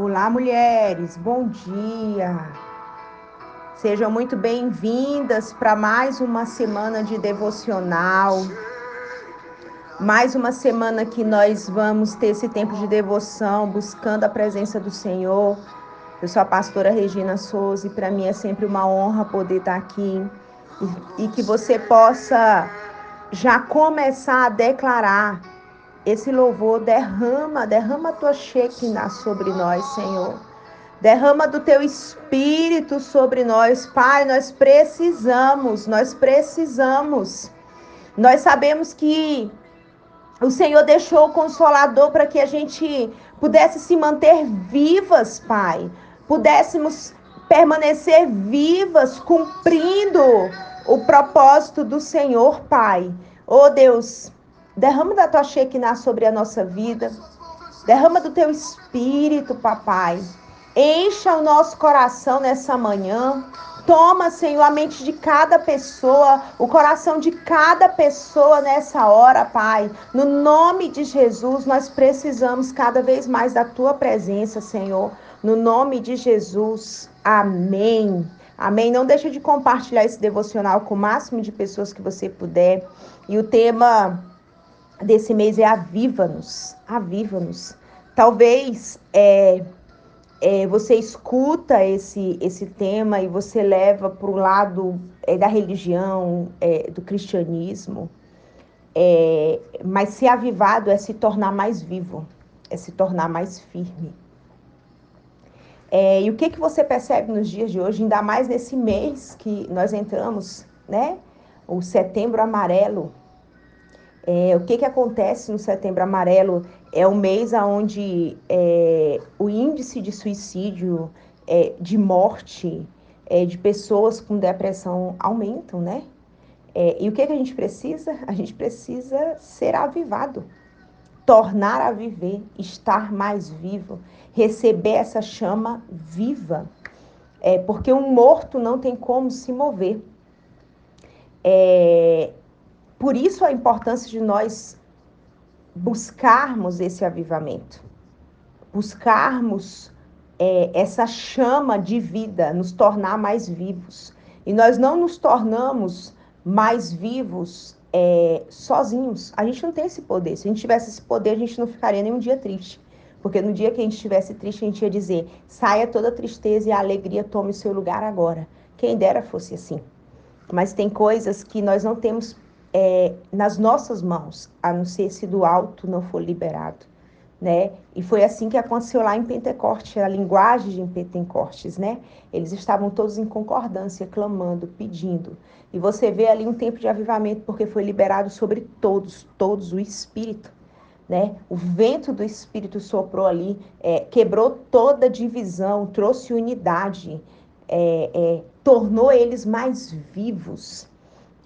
Olá, mulheres, bom dia. Sejam muito bem-vindas para mais uma semana de devocional. Mais uma semana que nós vamos ter esse tempo de devoção, buscando a presença do Senhor. Eu sou a pastora Regina Souza e para mim é sempre uma honra poder estar aqui e, e que você possa já começar a declarar esse louvor, derrama, derrama a tua Shekinah sobre nós, Senhor. Derrama do teu espírito sobre nós, Pai. Nós precisamos, nós precisamos. Nós sabemos que o Senhor deixou o consolador para que a gente pudesse se manter vivas, Pai. Pudéssemos permanecer vivas, cumprindo o propósito do Senhor, Pai. Oh Deus, Derrama da tua Shekinah sobre a nossa vida. Derrama do teu espírito, papai. Encha o nosso coração nessa manhã. Toma, Senhor, a mente de cada pessoa, o coração de cada pessoa nessa hora, Pai. No nome de Jesus, nós precisamos cada vez mais da tua presença, Senhor. No nome de Jesus. Amém. Amém. Não deixa de compartilhar esse devocional com o máximo de pessoas que você puder. E o tema desse mês é Aviva-nos. Aviva-nos. Talvez é, é, você escuta esse, esse tema e você leva para o lado é, da religião, é, do cristianismo. É, mas ser avivado é se tornar mais vivo, é se tornar mais firme. É, e o que, que você percebe nos dias de hoje, ainda mais nesse mês que nós entramos, né? O setembro amarelo, é, o que, que acontece no Setembro Amarelo é um mês onde é, o índice de suicídio, é, de morte, é, de pessoas com depressão aumentam, né? É, e o que, que a gente precisa? A gente precisa ser avivado, tornar a viver, estar mais vivo, receber essa chama viva. É, porque um morto não tem como se mover. É, por isso a importância de nós buscarmos esse avivamento, buscarmos é, essa chama de vida, nos tornar mais vivos. E nós não nos tornamos mais vivos é, sozinhos. A gente não tem esse poder. Se a gente tivesse esse poder, a gente não ficaria nem um dia triste. Porque no dia que a gente estivesse triste, a gente ia dizer: saia toda a tristeza e a alegria tome o seu lugar agora. Quem dera fosse assim. Mas tem coisas que nós não temos é, nas nossas mãos, a não ser se do alto não for liberado. Né? E foi assim que aconteceu lá em Pentecostes, a linguagem de Pentecostes, né? Eles estavam todos em concordância, clamando, pedindo. E você vê ali um tempo de avivamento, porque foi liberado sobre todos, todos o Espírito, né? O vento do Espírito soprou ali, é, quebrou toda divisão, trouxe unidade, é, é, tornou eles mais vivos.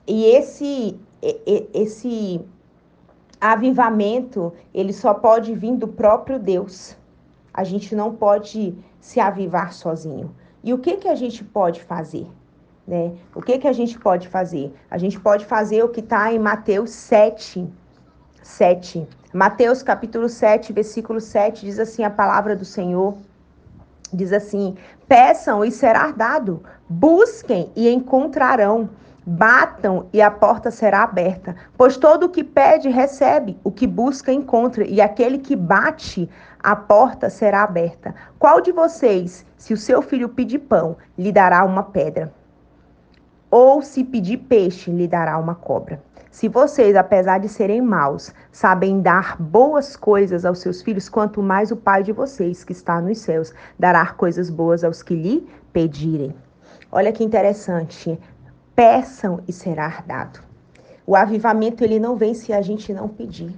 E esse esse avivamento, ele só pode vir do próprio Deus. A gente não pode se avivar sozinho. E o que que a gente pode fazer? Né? O que que a gente pode fazer? A gente pode fazer o que está em Mateus 7, 7. Mateus capítulo 7, versículo 7, diz assim a palavra do Senhor. Diz assim: Peçam e será dado, busquem e encontrarão Batam e a porta será aberta, pois todo o que pede recebe, o que busca encontra, e aquele que bate, a porta será aberta. Qual de vocês, se o seu filho pedir pão, lhe dará uma pedra? Ou se pedir peixe, lhe dará uma cobra? Se vocês, apesar de serem maus, sabem dar boas coisas aos seus filhos, quanto mais o Pai de vocês, que está nos céus, dará coisas boas aos que lhe pedirem. Olha que interessante. Peçam e será dado. O avivamento ele não vem se a gente não pedir.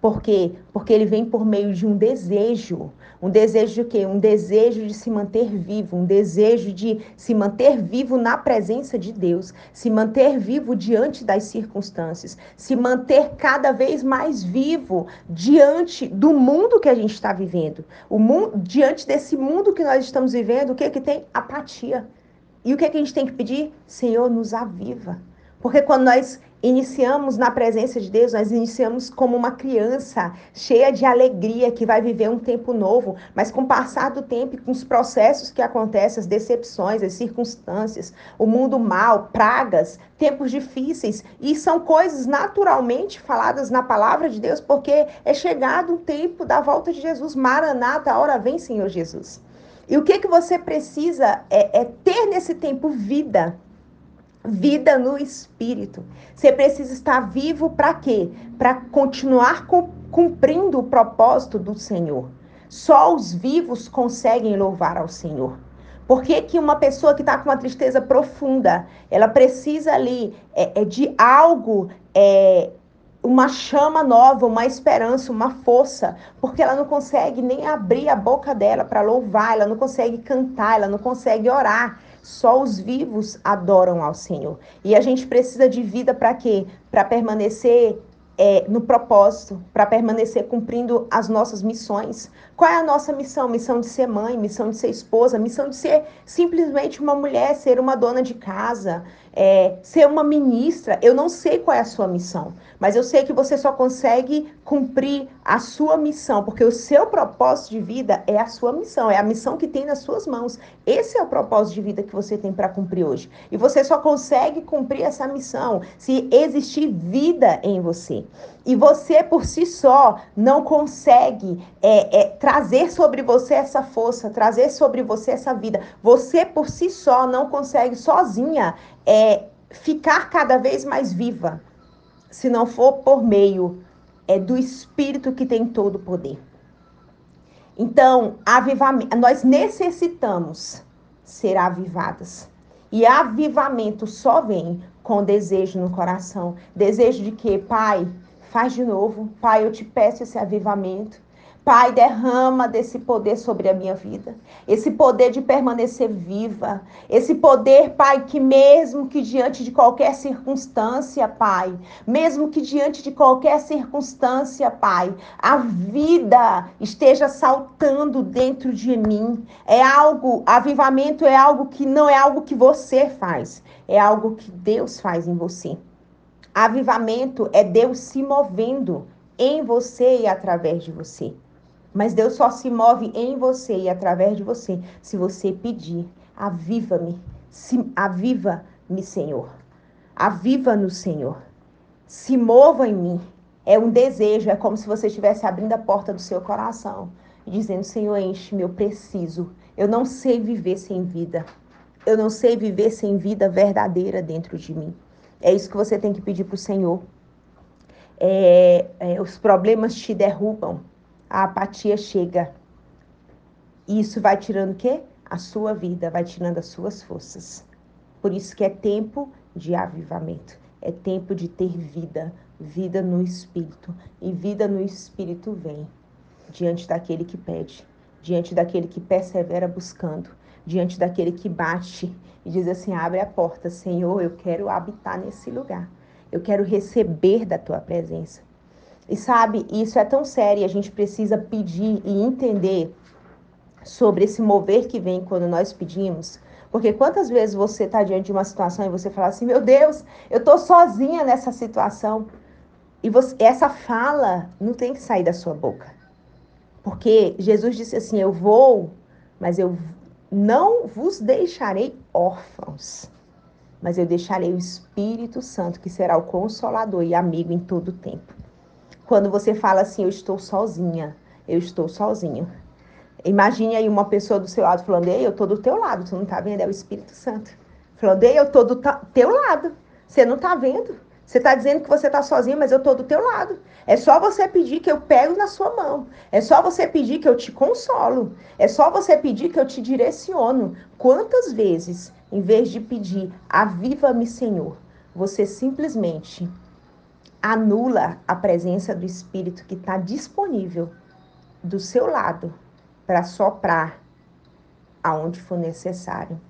Por quê? Porque ele vem por meio de um desejo. Um desejo de quê? Um desejo de se manter vivo, um desejo de se manter vivo na presença de Deus, se manter vivo diante das circunstâncias, se manter cada vez mais vivo diante do mundo que a gente está vivendo. O mundo, diante desse mundo que nós estamos vivendo, o que que tem? Apatia. E o que, é que a gente tem que pedir? Senhor, nos aviva. Porque quando nós iniciamos na presença de Deus, nós iniciamos como uma criança cheia de alegria que vai viver um tempo novo, mas com o passar do tempo e com os processos que acontecem, as decepções, as circunstâncias, o mundo mal, pragas, tempos difíceis, e são coisas naturalmente faladas na palavra de Deus, porque é chegado o tempo da volta de Jesus. Maranata, a hora vem, Senhor Jesus. E o que que você precisa é, é ter nesse tempo vida vida no espírito. Você precisa estar vivo para quê? Para continuar cumprindo o propósito do Senhor. Só os vivos conseguem louvar ao Senhor. Por que, que uma pessoa que está com uma tristeza profunda, ela precisa ali é, é de algo, é, uma chama nova, uma esperança, uma força, porque ela não consegue nem abrir a boca dela para louvar, ela não consegue cantar, ela não consegue orar. Só os vivos adoram ao Senhor. E a gente precisa de vida para quê? Para permanecer é, no propósito, para permanecer cumprindo as nossas missões. Qual é a nossa missão? Missão de ser mãe, missão de ser esposa, missão de ser simplesmente uma mulher, ser uma dona de casa, é, ser uma ministra. Eu não sei qual é a sua missão, mas eu sei que você só consegue cumprir a sua missão, porque o seu propósito de vida é a sua missão, é a missão que tem nas suas mãos. Esse é o propósito de vida que você tem para cumprir hoje. E você só consegue cumprir essa missão se existir vida em você. E você por si só não consegue é, é, trazer sobre você essa força, trazer sobre você essa vida. Você por si só não consegue sozinha é, ficar cada vez mais viva, se não for por meio é, do Espírito que tem todo o poder. Então, avivamento, nós necessitamos ser avivadas. E avivamento só vem com desejo no coração. Desejo de que, Pai, Faz de novo. Pai, eu te peço esse avivamento. Pai, derrama desse poder sobre a minha vida. Esse poder de permanecer viva. Esse poder, Pai, que mesmo que diante de qualquer circunstância, Pai, mesmo que diante de qualquer circunstância, Pai, a vida esteja saltando dentro de mim. É algo, avivamento é algo que não é algo que você faz, é algo que Deus faz em você. Avivamento é Deus se movendo em você e através de você. Mas Deus só se move em você e através de você se você pedir: aviva-me, aviva-me, Senhor. Aviva no Senhor. Se mova em mim. É um desejo, é como se você estivesse abrindo a porta do seu coração e dizendo: Senhor, enche-me, eu preciso. Eu não sei viver sem vida. Eu não sei viver sem vida verdadeira dentro de mim. É isso que você tem que pedir para o Senhor. É, é, os problemas te derrubam, a apatia chega. E isso vai tirando o quê? A sua vida, vai tirando as suas forças. Por isso que é tempo de avivamento. É tempo de ter vida, vida no Espírito. E vida no Espírito vem diante daquele que pede, diante daquele que persevera buscando diante daquele que bate e diz assim: abre a porta, Senhor, eu quero habitar nesse lugar. Eu quero receber da tua presença. E sabe, isso é tão sério, a gente precisa pedir e entender sobre esse mover que vem quando nós pedimos. Porque quantas vezes você está diante de uma situação e você fala assim: meu Deus, eu estou sozinha nessa situação. E você, essa fala não tem que sair da sua boca. Porque Jesus disse assim: eu vou, mas eu não vos deixarei órfãos, mas eu deixarei o Espírito Santo, que será o consolador e amigo em todo o tempo. Quando você fala assim, eu estou sozinha, eu estou sozinho. Imagine aí uma pessoa do seu lado falando, ei, eu estou do teu lado, tu não está vendo? É o Espírito Santo. Falando, ei, eu estou do teu lado, você não está vendo? Você está dizendo que você está sozinho, mas eu estou do teu lado. É só você pedir que eu pego na sua mão. É só você pedir que eu te consolo. É só você pedir que eu te direciono. Quantas vezes, em vez de pedir, aviva-me, Senhor, você simplesmente anula a presença do Espírito que está disponível do seu lado para soprar aonde for necessário.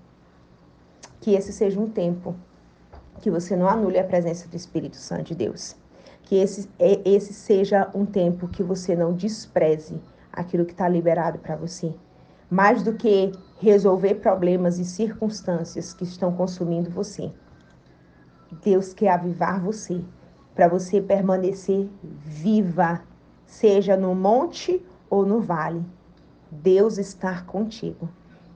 Que esse seja um tempo que você não anule a presença do Espírito Santo de Deus. Que esse, esse seja um tempo que você não despreze aquilo que está liberado para você. Mais do que resolver problemas e circunstâncias que estão consumindo você. Deus quer avivar você, para você permanecer viva, seja no monte ou no vale. Deus está contigo.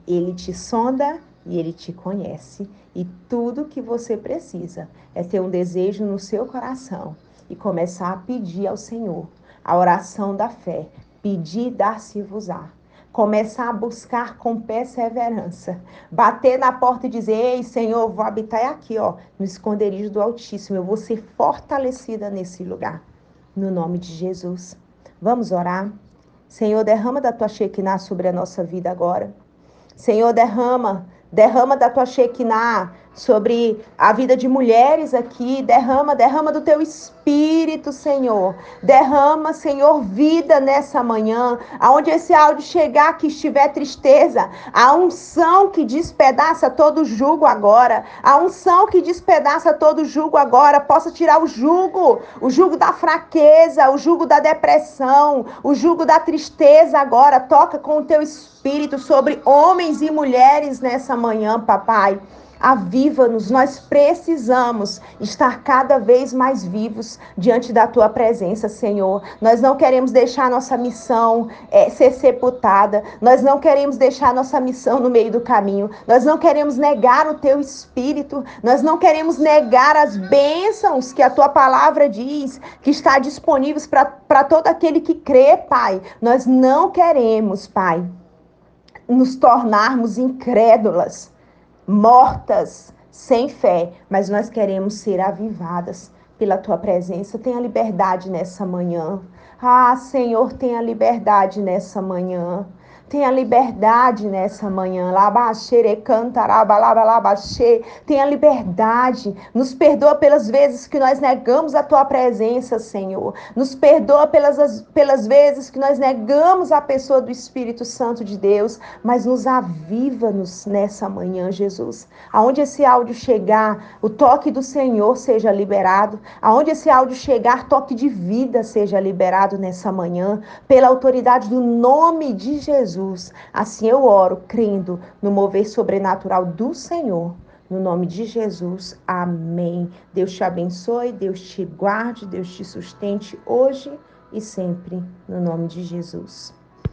Ele te sonda e ele te conhece. E tudo que você precisa é ter um desejo no seu coração e começar a pedir ao Senhor a oração da fé. Pedir, dar-se-vos-á começar a buscar com perseverança, bater na porta e dizer: Ei, Senhor, vou habitar aqui, ó, no esconderijo do Altíssimo, eu vou ser fortalecida nesse lugar, no nome de Jesus. Vamos orar? Senhor, derrama da tua Shekinah sobre a nossa vida agora. Senhor, derrama, derrama da tua Shekinah sobre a vida de mulheres aqui. Derrama, derrama do teu espírito, Senhor. Derrama, Senhor, vida nessa manhã. Aonde esse áudio chegar, que estiver tristeza, a unção que despedaça todo jugo agora. A unção que despedaça todo jugo agora. Possa tirar o jugo, o jugo da fraqueza, o jugo da depressão, o jugo da tristeza agora. Toca com o teu espírito sobre homens e mulheres nessa manhã, papai. Aviva-nos, nós precisamos estar cada vez mais vivos diante da tua presença, Senhor. Nós não queremos deixar nossa missão é, ser sepultada, nós não queremos deixar nossa missão no meio do caminho, nós não queremos negar o teu espírito, nós não queremos negar as bênçãos que a tua palavra diz que está disponíveis para todo aquele que crê, Pai. Nós não queremos, Pai, nos tornarmos incrédulas mortas, sem fé, mas nós queremos ser avivadas pela tua presença. Tenha liberdade nessa manhã. Ah, Senhor, tenha liberdade nessa manhã. Tenha liberdade nessa manhã. Tenha liberdade. Nos perdoa pelas vezes que nós negamos a tua presença, Senhor. Nos perdoa pelas, pelas vezes que nós negamos a pessoa do Espírito Santo de Deus. Mas nos aviva-nos nessa manhã, Jesus. Aonde esse áudio chegar, o toque do Senhor seja liberado. Aonde esse áudio chegar, toque de vida seja liberado nessa manhã. Pela autoridade do nome de Jesus. Jesus. Assim eu oro, crendo no mover sobrenatural do Senhor. No nome de Jesus, amém. Deus te abençoe, Deus te guarde, Deus te sustente hoje e sempre, no nome de Jesus.